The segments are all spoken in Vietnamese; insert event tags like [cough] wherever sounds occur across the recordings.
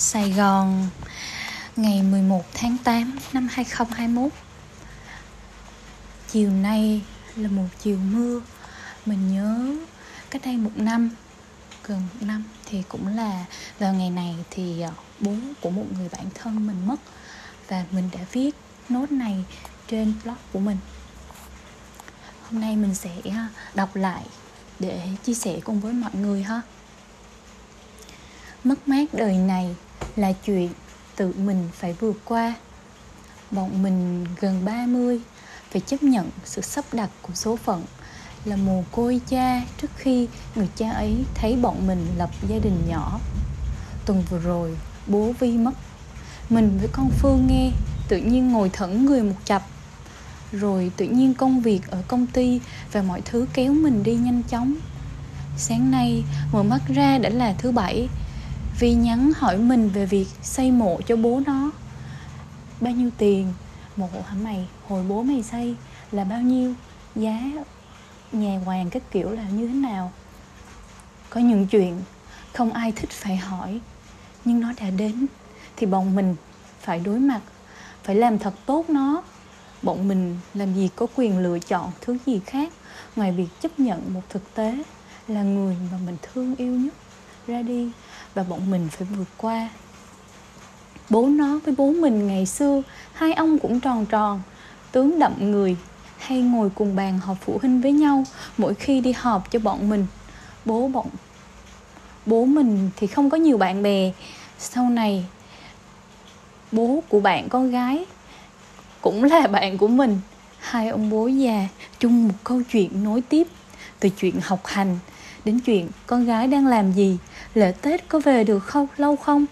Sài Gòn, ngày 11 tháng 8 năm 2021 Chiều nay là một chiều mưa. Mình nhớ cách đây một năm, Gần một năm, thì cũng là vào ngày này thì ờ, bố của một người bạn thân mình mất Và mình đã viết nốt này trên blog của mình. Hôm nay mình sẽ ờ, đọc lại để chia sẻ cùng với mọi người ha. Mất mát đời này là chuyện tự mình phải vượt qua. Bọn mình gần 30 phải chấp nhận sự sắp đặt của số phận là mồ côi cha trước khi người cha ấy thấy bọn mình lập gia đình nhỏ. Tuần vừa rồi, bố vi mất. Mình với con phương nghe, tự nhiên ngồi thẫn người một chập. Rồi tự nhiên công việc ở công ty và mọi thứ kéo mình đi nhanh chóng. Sáng nay, mở mắt ra đã là thứ bảy. Vi nhắn hỏi mình về việc xây mộ cho bố nó. Bao nhiêu tiền? Mộ hả mày? Hồi bố mày xây là bao nhiêu? Giá nhà hoàng các kiểu là như thế nào? Có những chuyện Không ai thích phải hỏi, Nhưng nó đã đến Thì bọn mình phải đối mặt, Phải làm thật tốt nó. Bọn mình làm gì có quyền lựa chọn thứ gì khác Ngoài việc chấp nhận một thực tế Là người mà mình thương yêu nhất. Ra đi và bọn mình phải vượt qua. Bố nó với bố mình ngày xưa, hai ông cũng tròn tròn, tướng đậm người, hay ngồi cùng bàn họp phụ huynh với nhau mỗi khi đi họp cho bọn mình. Bố bọn, bố mình thì không có nhiều bạn bè. Sau này, bố của bạn con gái cũng là [laughs] bạn của mình. Hai ông bố già chung một câu chuyện nối tiếp, từ chuyện học hành đến chuyện con gái đang làm gì lễ tết có về được không? Lâu không?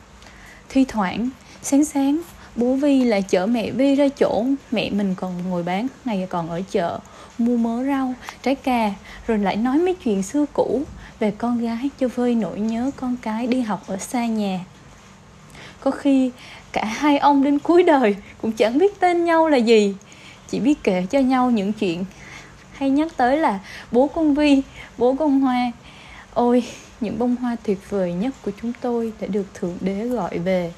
Thi thoảng, sáng sáng, bố vi lại chở mẹ vi ra chỗ mẹ mình còn ngồi bán, ngày còn ở chợ, mua mớ rau, trái cà, rồi lại nói mấy chuyện xưa cũ về con gái cho vơi nỗi nhớ con cái đi học ở xa nhà. Có khi cả hai ông đến cuối đời cũng chẳng biết tên nhau là gì, chỉ biết kể cho nhau những chuyện hay nhắc tới là bố con vi, bố con hoa ôi, những bông hoa tuyệt vời nhất của chúng tôi đã được thượng đế gọi về.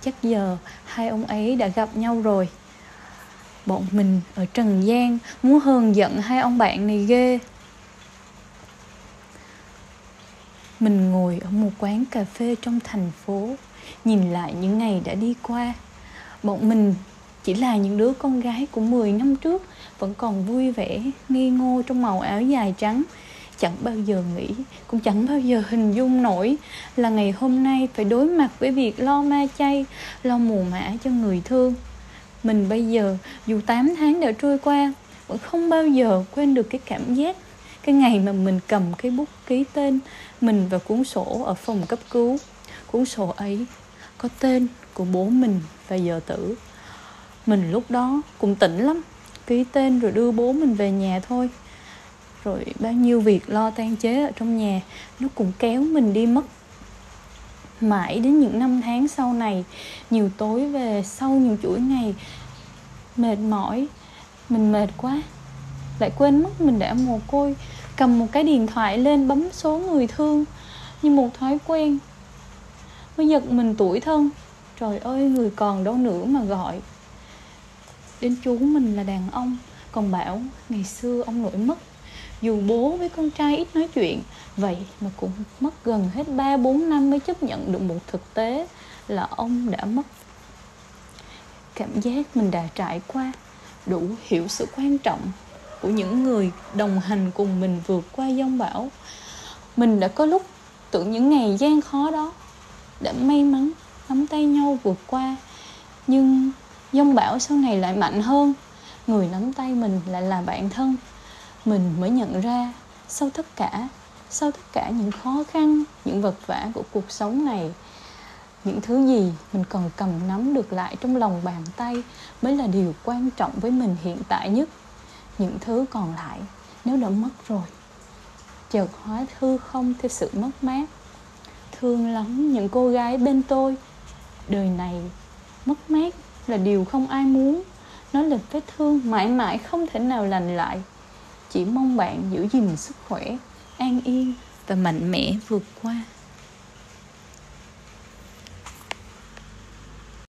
Chắc giờ hai ông ấy đã gặp nhau rồi. Bọn mình ở trần gian muốn hờn giận hai ông bạn này ghê. Mình ngồi ở một quán cà phê trong thành phố, nhìn lại những ngày đã đi qua. Bọn mình chỉ là những đứa con gái của 10 năm trước, vẫn còn vui vẻ, ngây ngô trong màu áo dài trắng chẳng bao giờ nghĩ, cũng chẳng bao giờ hình dung nổi là ngày hôm nay phải đối mặt với việc lo ma chay, lo mù mã cho người thương. Mình bây giờ, dù 8 tháng đã trôi qua, vẫn không bao giờ quên được cái cảm giác, cái ngày mà mình cầm cái bút ký tên mình vào cuốn sổ ở phòng cấp cứu. Cuốn sổ ấy có tên của bố mình và giờ tử. Mình lúc đó cũng tỉnh lắm, ký tên rồi đưa bố mình về nhà thôi rồi bao nhiêu việc lo tan chế ở trong nhà, nó cũng kéo mình đi mất mãi đến những năm tháng sau này. Nhiều tối về sau, nhiều chuỗi ngày, mệt mỏi, mình mệt quá. Lại quên mất mình đã mồ côi, cầm một cái điện thoại lên bấm số người thương như một thói quen. Mới giật mình tuổi thân, trời ơi, người còn đâu nữa mà gọi. Đến chú mình là đàn ông, còn bảo ngày xưa ông nội mất dù bố với con trai ít nói chuyện, vậy mà cũng mất gần hết 3 4 năm mới chấp nhận được một thực tế là ông đã mất. Cảm giác mình đã trải qua đủ hiểu sự quan trọng của những người đồng hành cùng mình vượt qua giông bão. Mình đã có lúc tưởng những ngày gian khó đó đã may mắn nắm tay nhau vượt qua, nhưng giông bão sau này lại mạnh hơn. Người nắm tay mình lại là bạn thân mình mới nhận ra sau tất cả, sau tất cả những khó khăn, những vật vả của cuộc sống này, những thứ gì mình còn cầm nắm được lại trong lòng bàn tay mới là điều quan trọng với mình hiện tại nhất. Những thứ còn lại nếu đã mất rồi, chợt hóa hư không theo sự mất mát. Thương lắm những cô gái bên tôi. Đời này mất mát là điều không ai muốn. Nó là vết thương mãi mãi không thể nào lành lại chỉ mong bạn giữ gìn sức khỏe an yên và mạnh mẽ vượt qua.